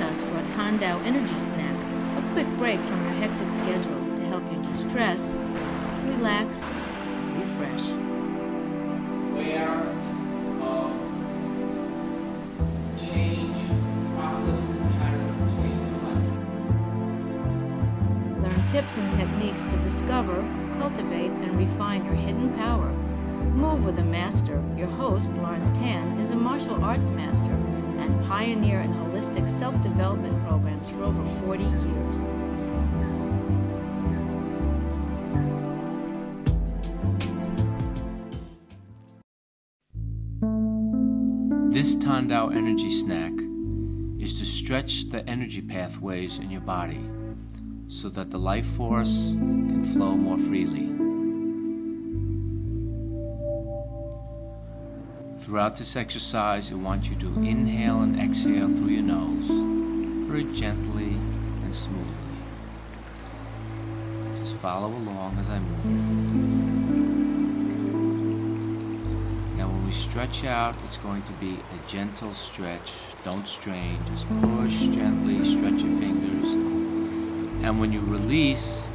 Tandao Energy Snack, a quick break from your hectic schedule to help you distress, relax, and refresh. aware of change, process, and pattern of change life. Learn tips and techniques to discover, cultivate, and refine your hidden power. Move with a Master. Your host, Lawrence Tan, is a martial arts master and pioneer in holistic self development programs for over 40 years. This Tandao energy snack is to stretch the energy pathways in your body so that the life force can flow more freely. Throughout this exercise, I want you to inhale and exhale through your nose very gently and smoothly. Just follow along as I move. Now, when we stretch out, it's going to be a gentle stretch. Don't strain, just push gently, stretch your fingers. And when you release,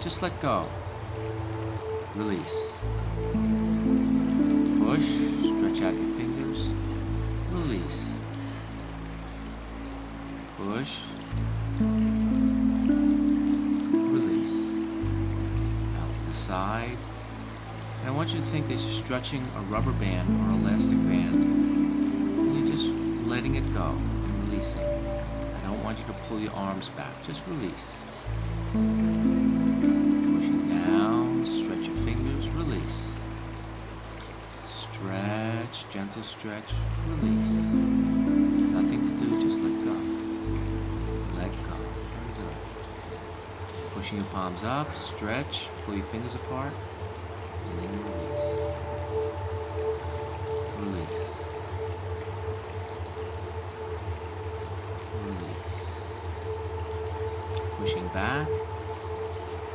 just let go. Release. Push, release. Out to the side. And I want you to think that you're stretching a rubber band or elastic band. And you're just letting it go and releasing. I don't want you to pull your arms back. Just release. Pushing down, stretch your fingers, release. Stretch, gentle stretch, release. Nothing to do, just let go. Pushing your palms up, stretch, pull your fingers apart, and then release. Release. Release. Pushing back,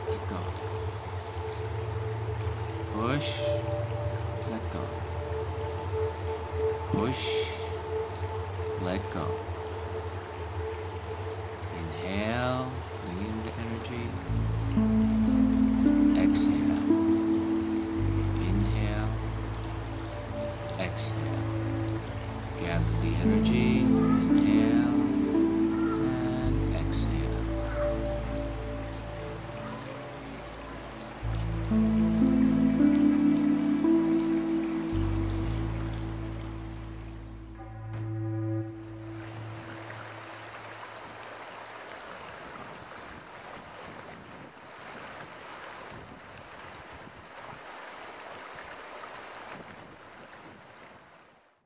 let go. Push, let go. Push, let go. Inhale. exhale. Gather the energy